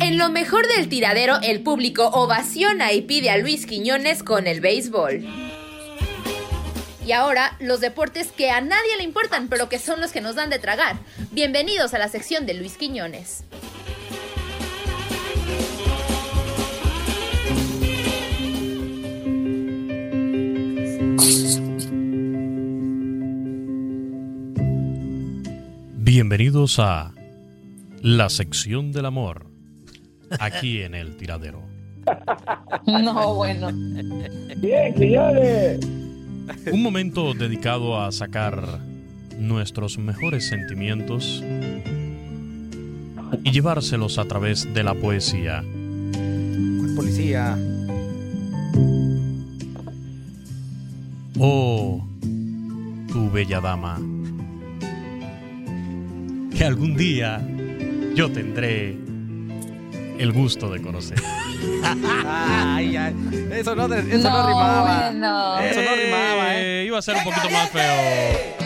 En lo mejor del tiradero, el público ovaciona y pide a Luis Quiñones con el béisbol. Y ahora, los deportes que a nadie le importan, pero que son los que nos dan de tragar. Bienvenidos a la sección de Luis Quiñones. Bienvenidos a la sección del amor, aquí en el tiradero. No, bueno. Bien, señores. Un momento dedicado a sacar nuestros mejores sentimientos y llevárselos a través de la poesía. Policía. Oh, tu bella dama, que algún día yo tendré el gusto de conocer. Ay, ay. Eso no, de- eso no, No, rimaba. bueno. Eso no rimaba, Eh, Iba a ser un poquito más feo.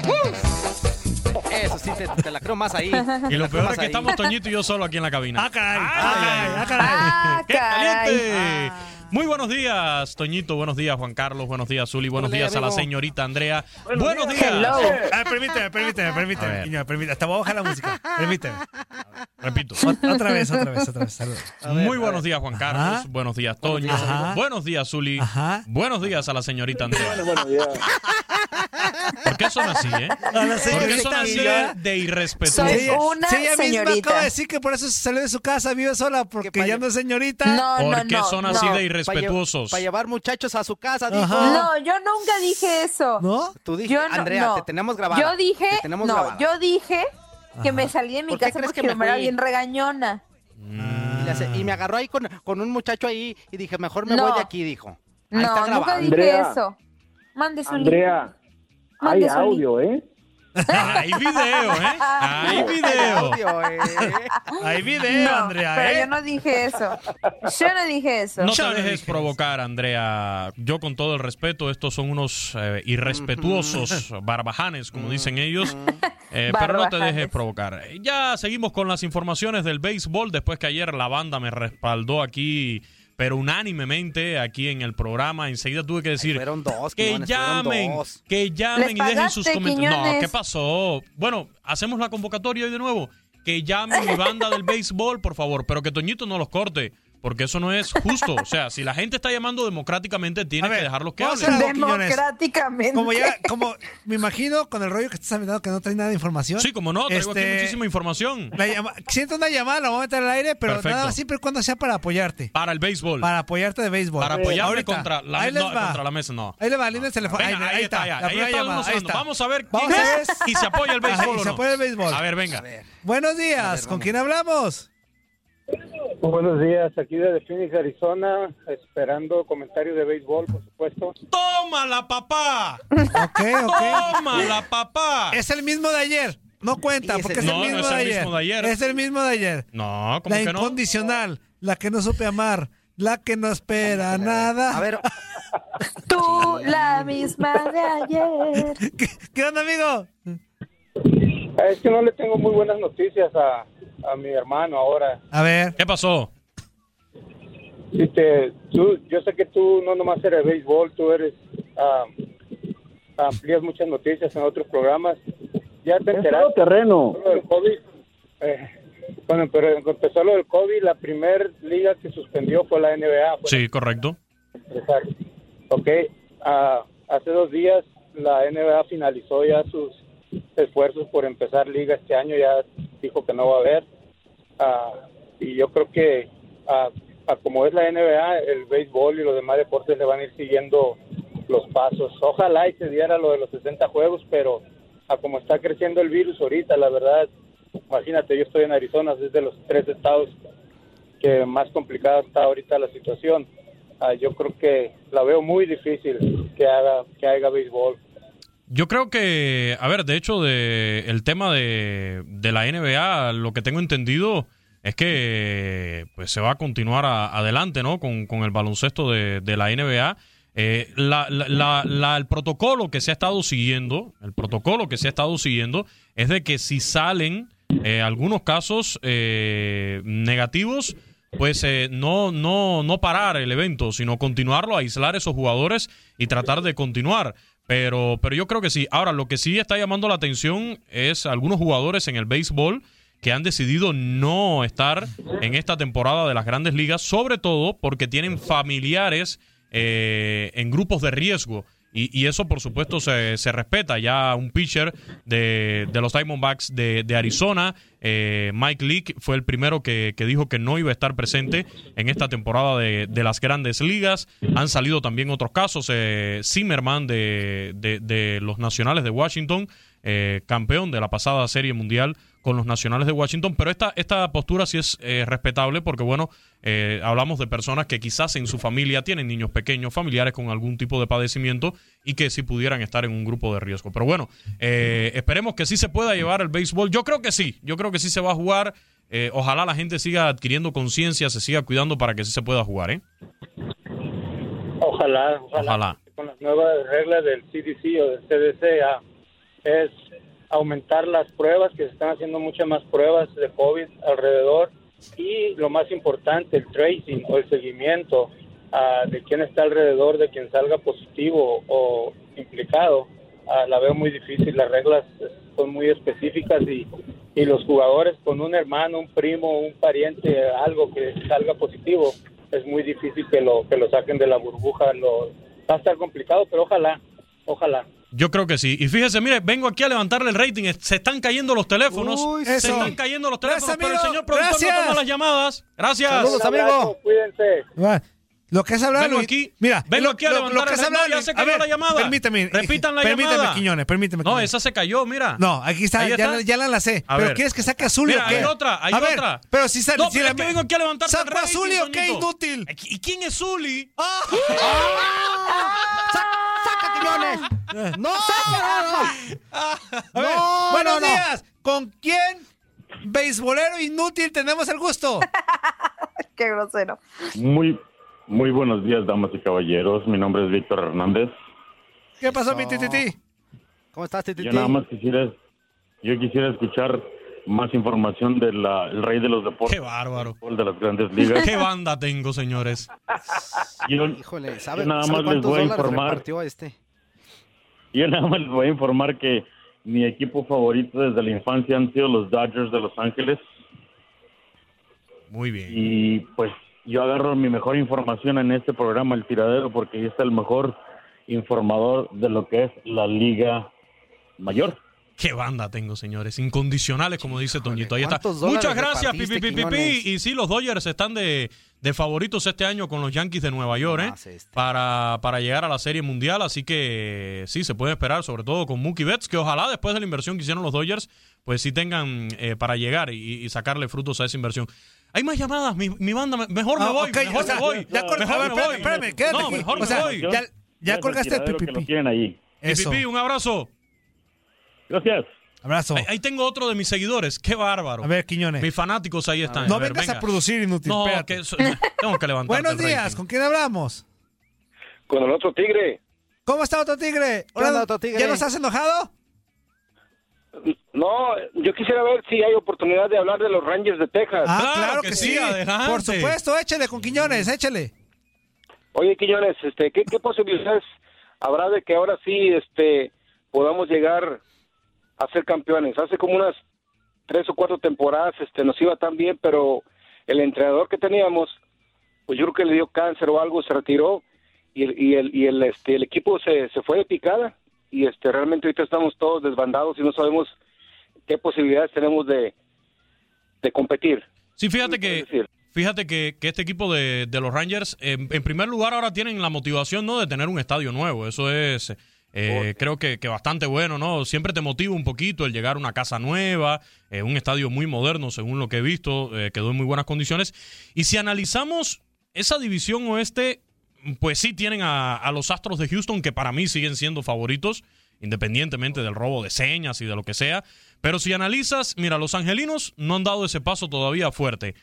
Eso sí, te, te la creo más ahí. Y lo peor es que estamos Toñito y yo solo aquí en la cabina. Ah, caray. Ay, Ah, caray. Ah, caray. Ah, ¡Qué caliente! Muy buenos días, Toñito. Buenos días, Juan Carlos. Buenos días, Zuli. Buenos Hola, días a la señorita Andrea. Buenos Buenos días. días. Ah, permíteme, permíteme, permíteme. ver. Niño, permíteme. Hasta voy a bajar la música. Permíteme. Repito. Ot- Otra vez, otra vez, otra vez. Salud. Muy buenos días, Juan Carlos. Ajá. Buenos días, Toño. Ajá. Buenos días, Zuli. Ajá. Buenos días a la señorita Andrea. Bueno, bueno, ya. ¿Por qué son así, eh? A la ¿Por qué son señorita así Andrea. de irrespetuosos? Soy una Sí, ella misma señorita. acaba de decir que por eso se salió de su casa, vive sola, porque ya no es señorita. No, no, ¿Por qué no. son no. así de Para irrespetuosos? llevar muchachos a su casa, dijo. Ajá. No, yo nunca dije eso. ¿No? Tú dijiste, Yo no, Andrea, no. te tenemos grabada. Yo dije, Te tenemos no, grabada. yo dije que me salí de mi ¿Por qué casa crees porque que me me era bien regañona. Y, le hace- y me agarró ahí con, con un muchacho ahí y dije, mejor me No. voy de aquí, dijo. Ahí No, está nunca dije Andrea. eso. Mande su Andrea, hay audio, ¿eh? Hay video, ¿eh? Hay video. Eh. Hay video, No, Andrea, pero ¿eh? yo no dije eso. Yo no dije eso. No te dejes provocar, Andrea. Yo con todo el respeto, estos son unos eh, irrespetuosos barbajanes, como dicen ellos. Eh, pero no te dejes provocar. Ya seguimos con las informaciones del béisbol después que ayer la banda me respaldó aquí, pero unánimemente aquí en el programa. Enseguida tuve que decir dos, que Quiñones, fueron llamen, dos. que llamen y dejen sus comentarios. No. ¿qué pasó? Bueno, hacemos la convocatoria hoy de nuevo. Que llamen mi banda del béisbol, por favor, pero que Toñito no los corte. Porque eso no es justo. O sea, si la gente está llamando democráticamente, tiene que dejarlos que hablen. Democráticamente. Como ya, como me imagino con el rollo que estás aventando que no trae nada de información. Sí, como no, traigo aquí Este, muchísima información. la llama- siento una llamada, la voy a meter al aire, pero Perfecto. nada, siempre y cuando sea para apoyarte. Para el béisbol. Para apoyarte de béisbol. Para apoyarme Ahorita. contra la, ahí les no, va. contra la mesa, no. Ahí le va, línea telefónica. Venga, ahí, está, ya. Ahí llamada, ahí está. Vamos a ver Vamos quién a ver. es y se apoya el béisbol Ajá, y o se apoya el béisbol. A ver, venga. Buenos días, ¿con quién hablamos? Buenos días, aquí desde Phoenix, Arizona, esperando comentarios de béisbol, por supuesto. ¡Tómala, papá! Ok, ok. ¡Tómala, papá! Es el mismo de ayer. No cuenta, porque es el, No, no mismo, es de el ayer. mismo de ayer. Es el mismo de ayer. No, ¿cómo La que no? incondicional, la que no supe amar, la que no espera nada. A ver, Tú, la misma de ayer. ¿Qué onda, amigo? Es que no le tengo muy buenas noticias a, a mi hermano ahora. A ver. ¿Qué pasó? Dice, tú, yo sé que tú no nomás eres béisbol, tú eres, ah, amplías muchas noticias en otros programas. Ya te enteraste. terreno. Del COVID. Eh, bueno, pero empezó lo del COVID, la primer liga que suspendió fue la NBA. fue Sí, correcto. Exacto. Ok, ah, hace dos días la NBA finalizó ya sus esfuerzos por empezar liga este año, ya dijo que no va a haber. Ah, y yo creo que a como es la NBA, el béisbol y los demás deportes le van a ir siguiendo los pasos. Ojalá y se diera lo de los 60 juegos, pero a como está creciendo el virus ahorita, la verdad, imagínate, yo estoy en Arizona, es de los tres estados que más complicada está ahorita la situación. Ah, yo creo que la veo muy difícil que haga que haga béisbol. Yo creo que, a ver, de hecho, de el tema de, de la NBA, lo que tengo entendido es que pues se va a continuar a- adelante, ¿no? Con, con el baloncesto de, de la NBA. Eh, la- la- la- el protocolo que se ha estado siguiendo, el protocolo que se ha estado siguiendo es de que si salen eh, algunos casos eh, negativos, pues eh, no, no, no parar el evento, sino continuarlo, aislar esos jugadores y tratar de continuar. Pero, pero yo creo que sí. Ahora, lo que sí está llamando la atención es algunos jugadores en el béisbol que han decidido no estar en esta temporada de las grandes ligas, sobre todo porque tienen familiares eh, en grupos de riesgo. Y, y eso, por supuesto, se, se respeta. Ya un pitcher de, de los Diamondbacks de, de Arizona, eh, Mike Leake, fue el primero que, que dijo que no iba a estar presente en esta temporada de, de las grandes ligas. Han salido también otros casos. Eh, Zimmerman de, de- de los Nacionales de Washington, eh, campeón de la pasada Serie Mundial con los Nacionales de Washington. Pero esta, esta postura sí es eh, respetable porque, bueno, eh, hablamos de personas que quizás en su familia tienen niños pequeños, familiares con algún tipo de padecimiento y que sí pudieran estar en un grupo de riesgo. Pero bueno, eh, esperemos que sí se pueda llevar el béisbol. Yo creo que sí, yo creo que sí se va a jugar. Eh, ojalá la gente siga adquiriendo conciencia, se siga cuidando para que sí se pueda jugar, ¿eh? Ojalá, ojalá, Ojalá. con las nuevas reglas del CDC o del CDC ah, es aumentar las pruebas, que se están haciendo muchas más pruebas de COVID alrededor y lo más importante, el tracing o el seguimiento ah, de quién está alrededor de quien salga positivo o implicado. Ah, la veo muy difícil, las reglas son muy específicas y, y los jugadores con un hermano, un primo, un pariente, algo que salga positivo, es muy difícil que lo que lo saquen de la burbuja. Lo, va a estar complicado, pero ojalá, ojalá. Yo creo que sí. Y fíjese, mire, vengo aquí a levantarle el rating. Se están cayendo los teléfonos. Uy, se eso. están cayendo los teléfonos, Gracias, pero el señor productor Gracias. no toma las llamadas. Gracias. Saludos, amigo. Cuídense. Lo que es hablar. Vengo aquí- Mira, vengo lo, aquí a lo- levantar lo que reloj, hablar. ya se a cayó ver, la llamada. Permíteme. Repitan la permíteme, llamada. Quiñones, permíteme. No, Quiñones. esa se cayó, mira. No, aquí está, ya, ya la enlacé. A pero ver. ¿quieres que saque a Zully Mira, o qué? hay otra, hay a ver, otra. pero si sale. No, si pero la- es que vengo aquí a levantar el ¿Saco a rating, Zully o qué? Inútil. ¿Y quién es Zully? ¡Saca, Quiñones! ¡No! Buenos no, no. días. ¿Con quién, beisbolero inútil, tenemos el gusto? Qué grosero. Muy, muy buenos días, damas y caballeros. Mi nombre es Víctor Hernández. ¿Qué pasó, mi tititi? ¿Cómo estás, Titi? Yo nada más quisiera, yo quisiera escuchar más información del rey de los deportes. Qué bárbaro. De las grandes ligas. ¿Qué banda tengo, señores? Yo, Híjole, ¿sabe, yo nada sabe más les voy a informar. repartió este? Yo nada más les voy a informar que mi equipo favorito desde la infancia han sido los Dodgers de Los Ángeles. Muy bien. Y pues yo agarro mi mejor información en este programa, El Tiradero, porque ahí está el mejor informador de lo que es la Liga Mayor. Qué banda tengo, señores. Incondicionales, como dice Toñito. Ahí está. ¿cuántos dólares Muchas gracias, Pipi, Pipi, Quiñones? Y sí, los Dodgers están de, de favoritos este año con los Yankees de Nueva York, ¿eh? Este. Para, para llegar a la Serie Mundial. Así que sí, se puede esperar, sobre todo con Mookie Betts, que ojalá después de la inversión que hicieron los Dodgers, pues sí tengan eh, para llegar y, y sacarle frutos a esa inversión. Hay más llamadas, mi, mi banda, me- mejor me voy, mejor me voy. mejor me voy. espérame, espérame, quédate no, aquí. mejor O me sea, voy. ya, ya colgaste el. Eso. Pipi, un abrazo. Gracias. Abrazo. Ahí, ahí tengo otro de mis seguidores. Qué bárbaro. A ver, Quiñones. Mis fanáticos ahí están. No A ver, vengas venga. a producir inútil. No, que tengo que levantar. Buenos días, ¿con quién hablamos? Con el otro tigre. ¿Cómo está otro tigre? ¿Qué onda, otro tigre? ¿Ya no estás enojado? No, yo quisiera ver si hay oportunidad de hablar de los Rangers de Texas. Ah, Claro claro, que que, sí, sí. adelante. Por supuesto, échale con Quiñones, échale. Oye, Quiñones, este, ¿qué, ¿qué posibilidades habrá de que ahora sí este, podamos llegar a ser campeones? Hace como unas tres o cuatro temporadas este, nos iba tan bien, pero el entrenador que teníamos, pues yo creo que le dio cáncer o algo, se retiró y el, y el, y el, este, el equipo se, se fue de picada y este, realmente ahorita estamos todos desbandados y no sabemos qué posibilidades tenemos de, de competir. Sí, fíjate que, fíjate que, que este equipo de, de los Rangers, en, en primer lugar, ahora tienen la motivación ¿no? de tener un estadio nuevo. Eso es, eh, creo que, que bastante bueno, ¿no? Siempre te motiva un poquito el llegar a una casa nueva, eh, un estadio muy moderno, según lo que he visto, eh, quedó en muy buenas condiciones. Y si analizamos esa división oeste, pues sí tienen a, a los Astros de Houston, que para mí siguen siendo favoritos, independientemente del robo de señas y de lo que sea. Pero si analizas, mira, los angelinos no han dado ese paso todavía fuerte.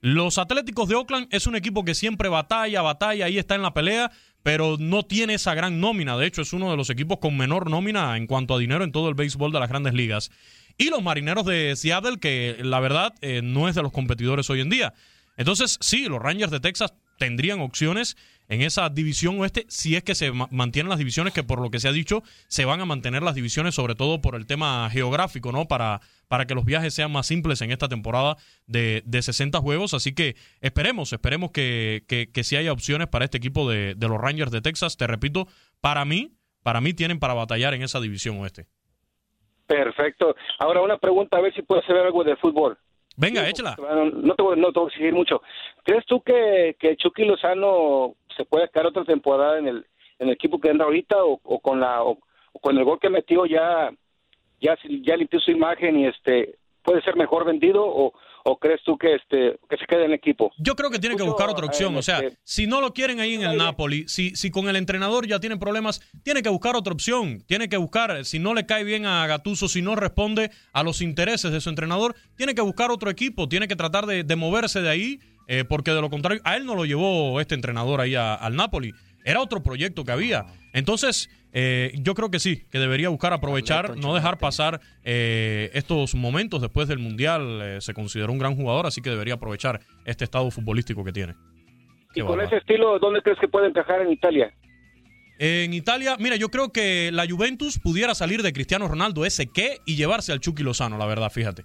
Los Atléticos de Oakland es un equipo que siempre batalla, batalla, ahí está en la pelea, pero no tiene esa gran nómina. De hecho, es uno de los equipos con menor nómina en cuanto a dinero en todo el béisbol de las grandes ligas. Y los Marineros de Seattle, que la verdad eh, no es de los competidores hoy en día. Entonces, sí, los Rangers de Texas tendrían opciones en esa división oeste si es que se ma- mantienen las divisiones, que por lo que se ha dicho, se van a mantener las divisiones, sobre todo por el tema geográfico, ¿no? Para, para que los viajes sean más simples en esta temporada de, de 60 juegos. Así que esperemos, esperemos que, que, que sí haya opciones para este equipo de, de los Rangers de Texas. Te repito, para mí, para mí tienen para batallar en esa división oeste. Perfecto. Ahora una pregunta, a ver si puedo hacer algo de fútbol. Venga, échala. No te, voy, no te voy a exigir mucho. ¿Crees tú que, que Chucky Lozano se puede quedar otra temporada en el, en el equipo que anda ahorita o, o con la o, o con el gol que metió ya ya ya limpió su imagen y este puede ser mejor vendido o, o crees tú que este que se quede en el equipo? Yo creo que tiene que buscar otra opción. eh, O sea, este- si no lo quieren ahí en el Napoli, si, si con el entrenador ya tienen problemas, tiene que buscar otra opción. Tiene que buscar, si no le cae bien a Gatuso, si no responde a los intereses de su entrenador, tiene que buscar otro equipo, tiene que tratar de, de moverse de ahí, eh, porque de lo contrario, a él no lo llevó este entrenador ahí a- al Napoli. Era otro proyecto que había. Entonces, eh, yo creo que sí, que debería buscar aprovechar, no dejar pasar eh, estos momentos después del Mundial. eh, se consideró un gran jugador, así que debería aprovechar este estado futbolístico que tiene. Y Qué con ese estilo, ¿dónde crees que puede encajar en Italia? En Italia, mira, yo creo que la Juventus pudiera salir de Cristiano Ronaldo ese qué y llevarse al Chucky Lozano, la verdad, fíjate.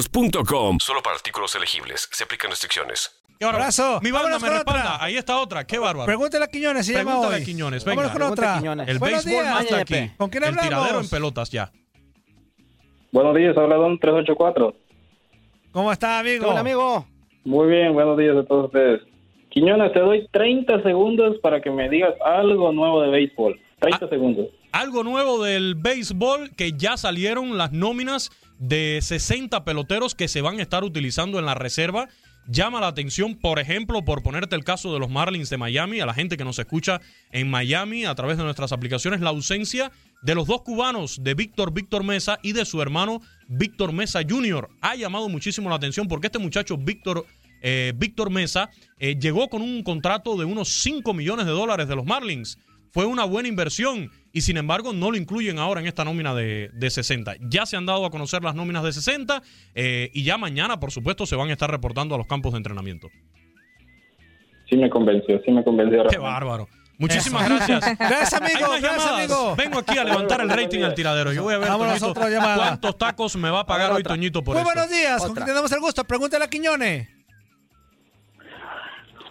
ebaymotors.com. Solo para artículos elegibles. Se aplican restricciones. Qué bárbaro. Abrazo. Mi banda Vámonos me con respalda. otra. Ahí está otra. Qué bárbaro. Pregúntale a Quiñones, se llama Pregúntale hoy. a Quiñones, venga. Vámonos con otra. Quiñones. El Buenos béisbol días. manda aquí. ¿Con quién El hablamos? tiradero en pelotas ya. Buenos días, habla Don 384. ¿Cómo está, amigo? Hola, amigo. Muy bien, buenos días a todos ustedes. Quiñones, te doy 30 segundos para que me digas algo nuevo de béisbol. 30 Ah. segundos. Algo nuevo del béisbol que ya salieron las nóminas de 60 peloteros que se van a estar utilizando en la reserva. Llama la atención, por ejemplo, por ponerte el caso de los Marlins de Miami, a la gente que nos escucha en Miami a través de nuestras aplicaciones, la ausencia de los dos cubanos, de Víctor Víctor Mesa y de su hermano Víctor Mesa Jr. Ha llamado muchísimo la atención porque este muchacho Víctor eh, Víctor Mesa, eh, llegó con un contrato de unos 5 millones de dólares de los Marlins. Fue una buena inversión y sin embargo no lo incluyen ahora en esta nómina de, de 60. Ya se han dado a conocer las nóminas de 60 eh, y ya mañana, por supuesto, se van a estar reportando a los campos de entrenamiento. Sí me convenció, sí me convenció. Qué bárbaro. Muchísimas gracias. Gracias, amigo, gracias, amigo. Vengo aquí a levantar el rating al tiradero. Yo voy a ver Vámonos, Toñito, otra llamada. cuántos tacos me va a pagar hoy Toñito por Muy esto. buenos días, ¿con quién tenemos el gusto? Pregúntale a Quiñones.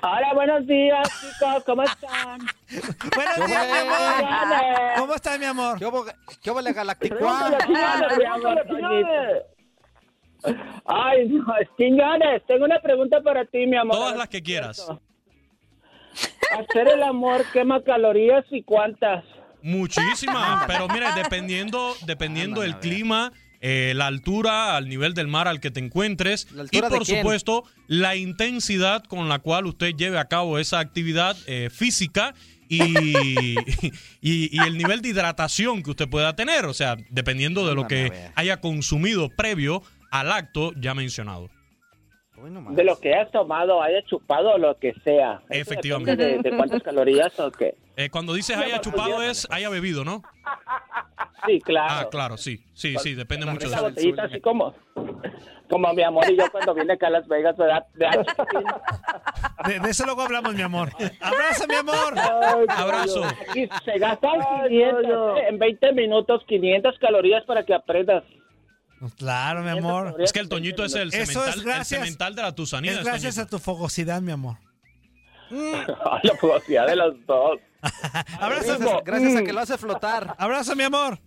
Hola, buenos días, chicos, ¿cómo están? Buenos días, mi amor. ¿Cómo estás, mi amor? ¿Qué hubo, qué hubo, Galactic Pregúntale a One? Quiñones, mi amor, Toñito. Ay, no, tengo una pregunta para ti, mi amor. Todas las que quieras. Hacer el amor quema calorías y cuántas. Muchísimas, pero mira, dependiendo, dependiendo del clima, eh, la altura, al nivel del mar al que te encuentres y por supuesto la intensidad con la cual usted lleve a cabo esa actividad eh, física y, y, y el nivel de hidratación que usted pueda tener, o sea, dependiendo de lo que haya consumido previo al acto ya mencionado. De lo que has tomado, haya chupado o lo que sea. Efectivamente. de cuántas calorías o qué. Eh, cuando dices haya chupado es haya bebido, ¿no? Sí, claro. Ah, claro, sí, sí, sí, depende mucho de eso. así como, como mi amor y yo cuando vine acá a Las Vegas, ¿verdad? De chiquitín. De, de eso luego hablamos, mi amor. Abrazo, mi amor. Abrazo. Aquí se gastan 500, ¿eh? en 20 minutos 500 calorías para que aprendas. Claro, mi amor. Es que el Toñito es el Eso cemental, es el gracias. cemental de la Tusanía. Es gracias a tu fogosidad, mi amor. Ay, la fugacidad de los dos. Abrazo. Gracias a que lo hace flotar. Abrazo, mi amor.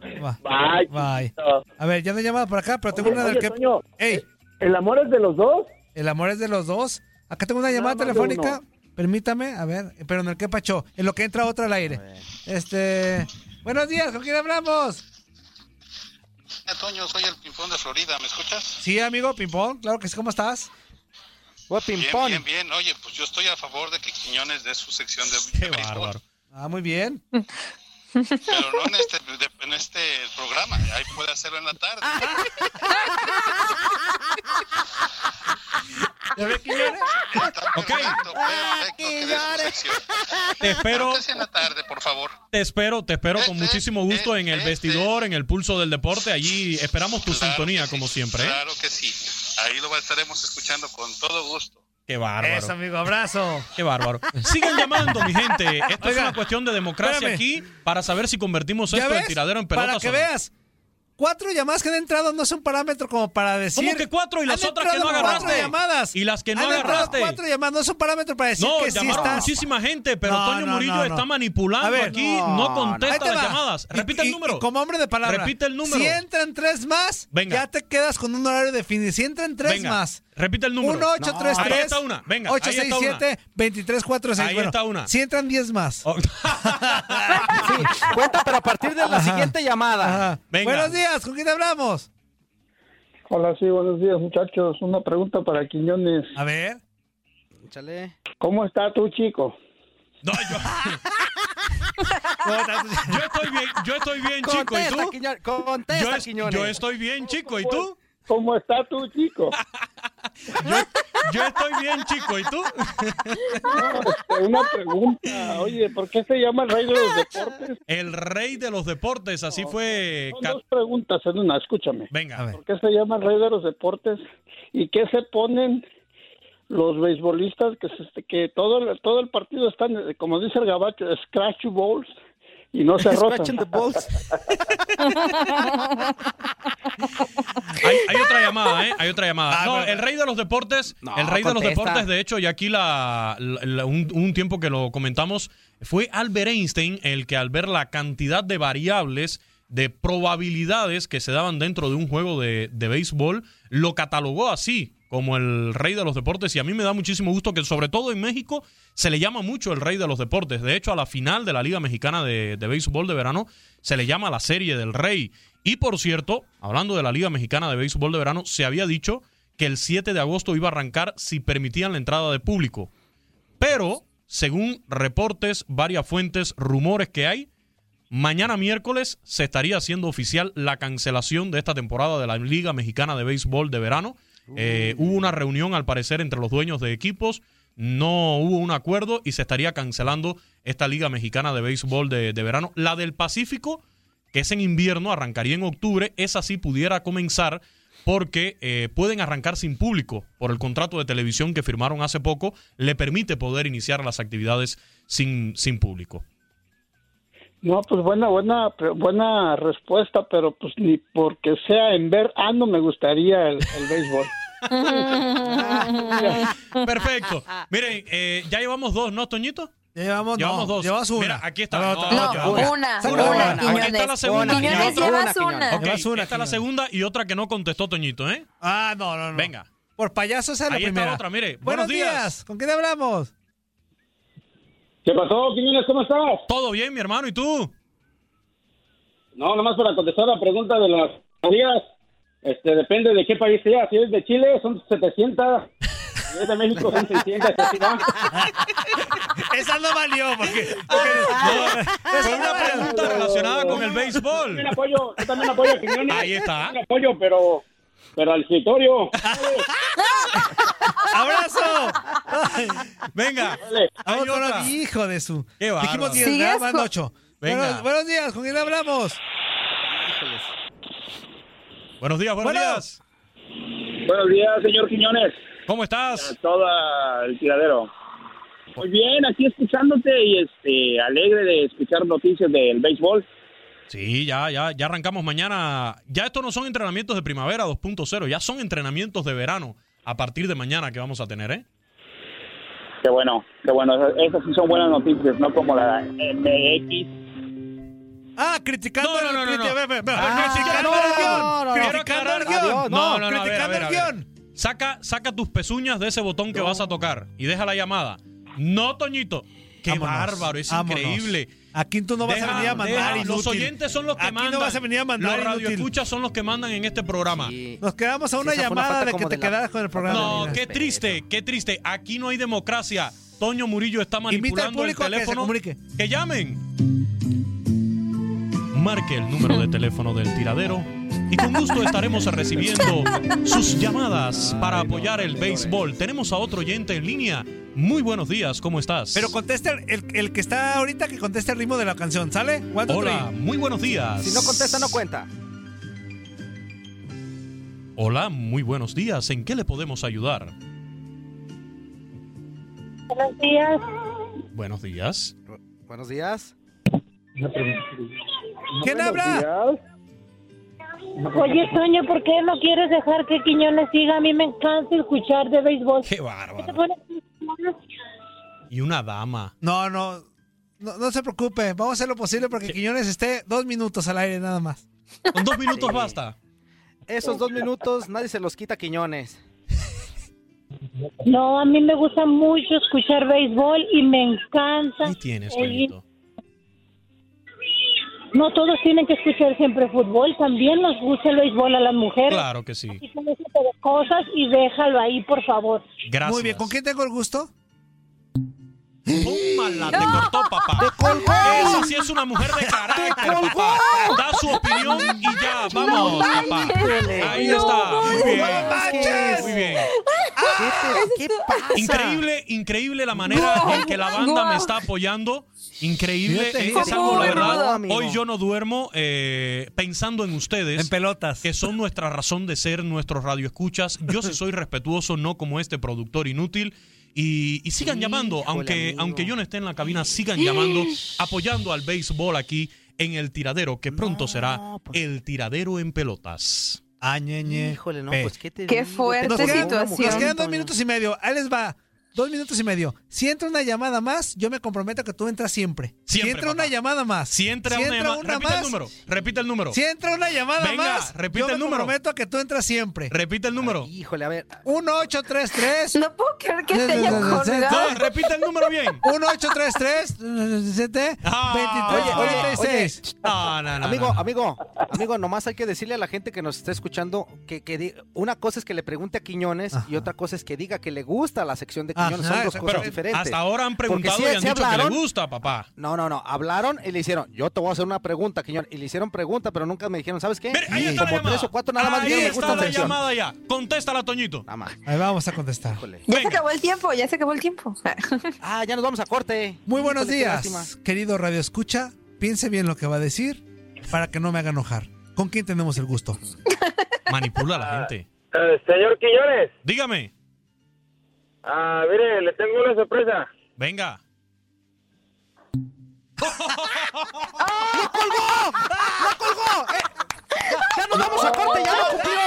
Bye. Bye. A ver, ya no he llamado por acá, pero tengo Oye, una del oye, que. Toño, Ey. ¿El amor es de los dos? El amor es de los dos. Acá tengo una llamada de telefónica. Permítame, a ver, pero en el que pacho, en lo que entra otra al aire. Este, buenos días, ¿con quién hablamos? Toño, soy el Pimpón de Florida, ¿me escuchas? Sí, amigo, Pimpón, claro que sí, ¿cómo estás? Bien, bien, bien. Oye, pues yo estoy a favor de que Quiñones dé su sección de, de béisbol, Ah, muy bien. pero no en este, de- en este programa. Ahí puede hacerlo en la tarde. ¿Ya ve. Perfecto, perfecto, que su sección. Te espero. Pero que sea en la tarde, por favor. Te espero, te espero con muchísimo gusto en el vestidor, en el pulso del deporte. Allí esperamos tu sintonía, como siempre. ¿eh? Claro que sí. Ahí lo estaremos escuchando con todo gusto. Qué bárbaro. Eso, amigo, abrazo. Qué bárbaro. Sigan llamando, mi gente. Esto es una cuestión de democracia espérame. aquí para saber si convertimos ¿Ya esto en tiradero en pelotas Para que o no. veas. Cuatro llamadas que han entrado no es un parámetro como para decir. ¿Cómo que cuatro? ¿Y las otras que no agarraste? Cuatro llamadas. ¿Y las que no Han agarraste? Cuatro llamadas no es un parámetro para decir No, que sí estás. muchísima gente, pero No, no, Murillo está manipulando ver, aquí, no, contesta las llamadas. Repite y- el número. y como hombre de palabra. Repite el número. Si entran tres más, Venga. ya te quedas con un horario definido. Si entran tres Venga, más. Repite el número. 1 8 3 Ahí 3 está una. Venga, ahí está 867 23 46 Ahí bueno, está una. Oh. Si entran 10 más. Sí, cuenta, pero a partir de la Ajá. siguiente llamada. Ajá. Buenos días, ¿con quién hablamos? Hola, sí, buenos días, muchachos. Una pregunta para Quiñones. A ver. Échale. ¿Cómo está tu chico? No, yo. yo estoy bien, yo estoy bien, chico. ¿Y Contesta, tú? Contesta, Yo, es- Quiñones. yo estoy bien, chico. ¿Y tú? ¿Cómo está tu chico? Yo, yo estoy bien, chico. ¿Y tú? Una pregunta. Oye, ¿por qué se llama el rey de los deportes? El rey de los deportes, así fue. Son dos preguntas en una, escúchame. Venga. ¿Por qué se llama el rey de los deportes? ¿Y qué se ponen los beisbolistas que, se- que todo, el- todo el partido están, como dice el gabacho, scratch balls y no se balls. Hay, hay otra llamada, ¿eh? Hay otra llamada. Ah, No, el rey de los deportes, No, el rey de los deportes, de hecho, y aquí la, la- la- un, un tiempo que lo comentamos, fue Albert Einstein el que al ver la cantidad de variables, de probabilidades que se daban dentro de un juego de, de béisbol, lo catalogó así, como el rey de los deportes. Y a mí me da muchísimo gusto que, sobre todo en México, se le llama mucho el rey de los deportes. De hecho, a la final de la Liga Mexicana de, de Béisbol de Verano, se le llama la serie del rey. Y por cierto, hablando de la Liga Mexicana de Béisbol de Verano, se había dicho que el 7 de agosto iba a arrancar si permitían la entrada de público. Pero, según reportes, varias fuentes, rumores que hay, mañana miércoles se estaría haciendo oficial la cancelación de esta temporada de la Liga Mexicana de Béisbol de Verano. Eh, hubo una reunión, al parecer, entre los dueños de equipos. No hubo un acuerdo y se estaría cancelando esta Liga Mexicana de Béisbol de, de verano. La del Pacífico, que es en invierno, arrancaría en octubre. Esa sí pudiera comenzar porque eh, pueden arrancar sin público por el contrato de televisión que firmaron hace poco. Le permite poder iniciar las actividades sin, sin público. No, pues buena, buena, buena respuesta, pero pues ni porque sea en ver, ah, no me gustaría el, el béisbol. Perfecto. Miren, eh, ya llevamos dos, ¿no, Toñito? Ya llevamos, Llevamos no, dos. llevas una. Mira, aquí está. No, No, no, una. Una, una, una. Aquí está la segunda. Quiñones, y otra- llevas una. Ok, Llevas una, esta es la segunda y otra que no contestó Toñito, ¿eh? Ah, no, no, no. Venga. Por payaso esa es la Ahí está primera. otra, mire. Buenos, Buenos días. días. ¿Con quién hablamos? ¿Qué pasó, Quiñones? ¿Cómo estás? Todo bien, mi hermano, ¿y tú? No, nomás para contestar la pregunta de las días, este, depende de qué país sea. Si es de Chile, son 700. Si es de México, son 600. así va. Esa no valió porque... Fue una pregunta relacionada con el béisbol. También apoyo, yo también apoyo a Quiñones. Ahí está. También apoyo, pero, pero al escritorio. ¡Abrazo! Ay, Venga. Hay otra. hijo de su... Qué bárbaro. Dijimos 10, ¿Sigues ¿verdad? Van con- 8. Venga. Buenos, buenos días, ¿con quién hablamos? Buenos días, buenos Bueno. días. Buenos días, señor Quiñones. ¿Cómo estás? Todo el tiradero. Muy bien, aquí escuchándote y este alegre de escuchar noticias del béisbol. Sí, ya, ya, ya arrancamos mañana. Ya estos no son entrenamientos de primavera 2.0, ya son entrenamientos de verano a partir de mañana que vamos a tener, ¿eh? Qué bueno, qué bueno. Esas, sí son buenas noticias, no como la MX. Ah, criticando No, no, no, el no, no. Ah, criticando no, el no, guion. no, no. Quiero Criticando el guion. No, no, criticando el guion. Saca, saca tus pezuñas de ese botón que vas a tocar y deja la llamada. No, Toñito. Qué Vámonos, bárbaro, es vámonos. increíble. Aquí tú no vas Deja- a venir a mandar deja- Los oyentes son los que Aquí mandan. no vas a venir a mandar Los radioescuchas son los que mandan en este programa. Nos quedamos a una una llamada falta de que te la- quedaras con el programa. No, qué triste, qué triste. Aquí no hay democracia. Toño Murillo está Invita al manipulando el público a que se teléfono. comunique. Que llamen. Marque el número de teléfono del tiradero y con gusto estaremos recibiendo sus llamadas para apoyar el béisbol. Tenemos a otro oyente en línea. Muy buenos días, ¿cómo estás? Pero contesta el, el- el que está ahorita que conteste el ritmo de la canción, ¿sale? One, two, Hola, three. muy buenos días. Si no contesta, no cuenta. Hola, muy buenos días. ¿En qué le podemos ayudar? Buenos días. Buenos días. Buenos días. ¿Quién habla? Oye, Toño, ¿por qué no quieres dejar que Quiñones siga? A mí me encanta escuchar de béisbol. Qué ¿Qué te bárbaro. pones? Y una dama. No, no, no. No se preocupe. Vamos a hacer lo posible porque Quiñones esté dos minutos al aire nada más. Con dos minutos Sí. basta. Esos dos minutos nadie se los quita a Quiñones. No, a mí me gusta mucho escuchar béisbol y me encanta. ¿Qué tienes, Toñito? No todos tienen que escuchar siempre fútbol, también nos gusta el béisbol a las mujeres. Claro que sí. Ese tipo de cosas y déjalo ahí, por favor. Gracias. Muy bien, ¿con quién tengo el gusto? Tómala, te cortó, papá. ¡Te colgó! Esa sí es una mujer de carácter, papá. Da su opinión y ya, vamos, papá. Ahí No, está. Muy bien. Muy bien. ¿Qué, te- qué pasa? Increíble, increíble la manera en que la banda me está apoyando. Increíble. Fíjate, eh, fíjate. es algo, la verdad. amigo. Hoy yo no duermo eh, pensando en ustedes. En pelotas. que son nuestra razón de ser, nuestros radioescuchas. Yo sí soy respetuoso, no como este productor inútil. Y, y sigan llamando, Híjole, aunque, amigo. aunque yo no esté en la cabina, sigan llamando, apoyando al béisbol aquí en el tiradero, que pronto No, será pues- el tiradero en pelotas. Ah, ñeñe. Híjole, no, pues qué te Qué digo? fuerte Nos quedan, situación. nos quedan dos minutos y medio. Ahí les va. Dos minutos y medio. Si entra una llamada más, yo me comprometo a que tú entras siempre. si entra papá. una llamada más. Si entra una llamada, repite el número, repite el número. Si entra una llamada Venga, más, repite yo el me número. comprometo a que tú entras siempre. Repite el número. Híjole, a ver. 1833 No puedo creer que te haya No, colgado. repite el número bien. 1833 17 Ah, 23 oye, oye, 46. No, no, no, amigo, no. amigo, amigo, nomás hay que decirle a la gente que nos está escuchando que, que una cosa es que le pregunte a Quiñones y otra cosa es que diga que le gusta la sección de Son dos cosas Pero diferentes. hasta ahora han preguntado sí- y han dicho que hablaron. le gusta, papá. No, no, no. Hablaron y le hicieron. Yo te voy a hacer una pregunta, Quiñones. Y le hicieron pregunta, pero nunca me dijeron, ¿sabes qué? Ahí está la Como llamada. tres o cuatro nada más Ahí me está la llamada ya. Contéstala, Toñito. Ahí vamos a contestar. Ya se acabó el tiempo, ya se acabó el tiempo. Ah, ya nos vamos a corte. Muy buenos Híjole, días, querido Radio Escucha. Piense bien lo que va a decir para que no me haga enojar. ¿Con quién tenemos el gusto? Manipula a la gente. Eh, señor Quiñones, Dígame. Ah, mire, le tengo una sorpresa. Venga. ¡Lo colgó! ¡Lo colgó! Eh, ya, ya nos vamos a corte, ya lo cumplió.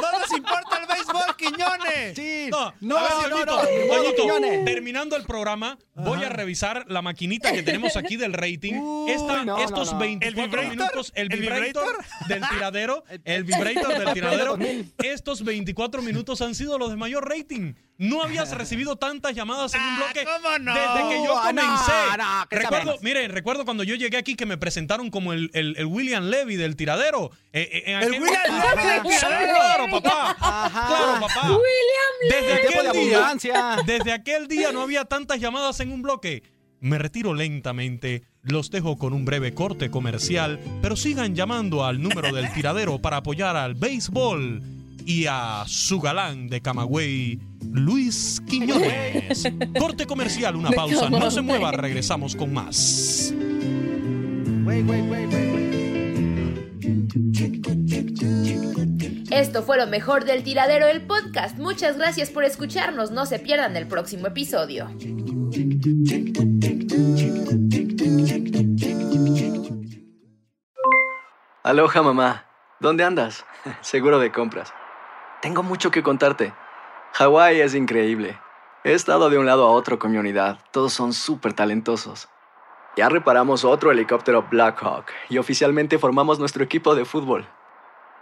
¡No nos importa el béisbol, Quiñones! Sí. No, No, a ver, no, no, Toñito, Quiñones. terminando el programa, voy a revisar la maquinita que tenemos aquí del rating. Uy, Esta- no, estos no, no. 24 ¿El vibrator? minutos, el ¿El vibrator, del tiradero, el vibrator del tiradero, 2000. estos 24 minutos han sido los de mayor rating. No habías recibido tantas llamadas en un bloque Ah, ¿cómo no? desde que yo no, comencé. no, ¿qué recuerdo, miren, recuerdo cuando yo llegué aquí que me presentaron como el, el- el William Levy del tiradero. Eh, eh, en El aquel- William Levy del Sí, tiradero. Claro, papá. Ajá. Claro, papá. Aquel de día, desde aquel día no había tantas llamadas en un bloque. Me retiro lentamente, los dejo con un breve corte comercial, pero sigan llamando al número del tiradero para apoyar al béisbol y a su galán de Camagüey, Luis Quiñones. Corte comercial, una pausa, no se mueva, regresamos con más. Güey, güey, güey, güey, güey. Esto fue lo mejor del tiradero del podcast. Muchas gracias por escucharnos. No se pierdan el próximo episodio. Aloha mamá, ¿dónde andas? Seguro de compras. Tengo mucho que contarte. Hawái es increíble. He estado de un lado a otro con mi unidad. Todos son súper talentosos. Ya reparamos otro helicóptero Blackhawk y oficialmente formamos nuestro equipo de fútbol.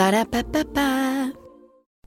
Ba-da-ba-ba-ba.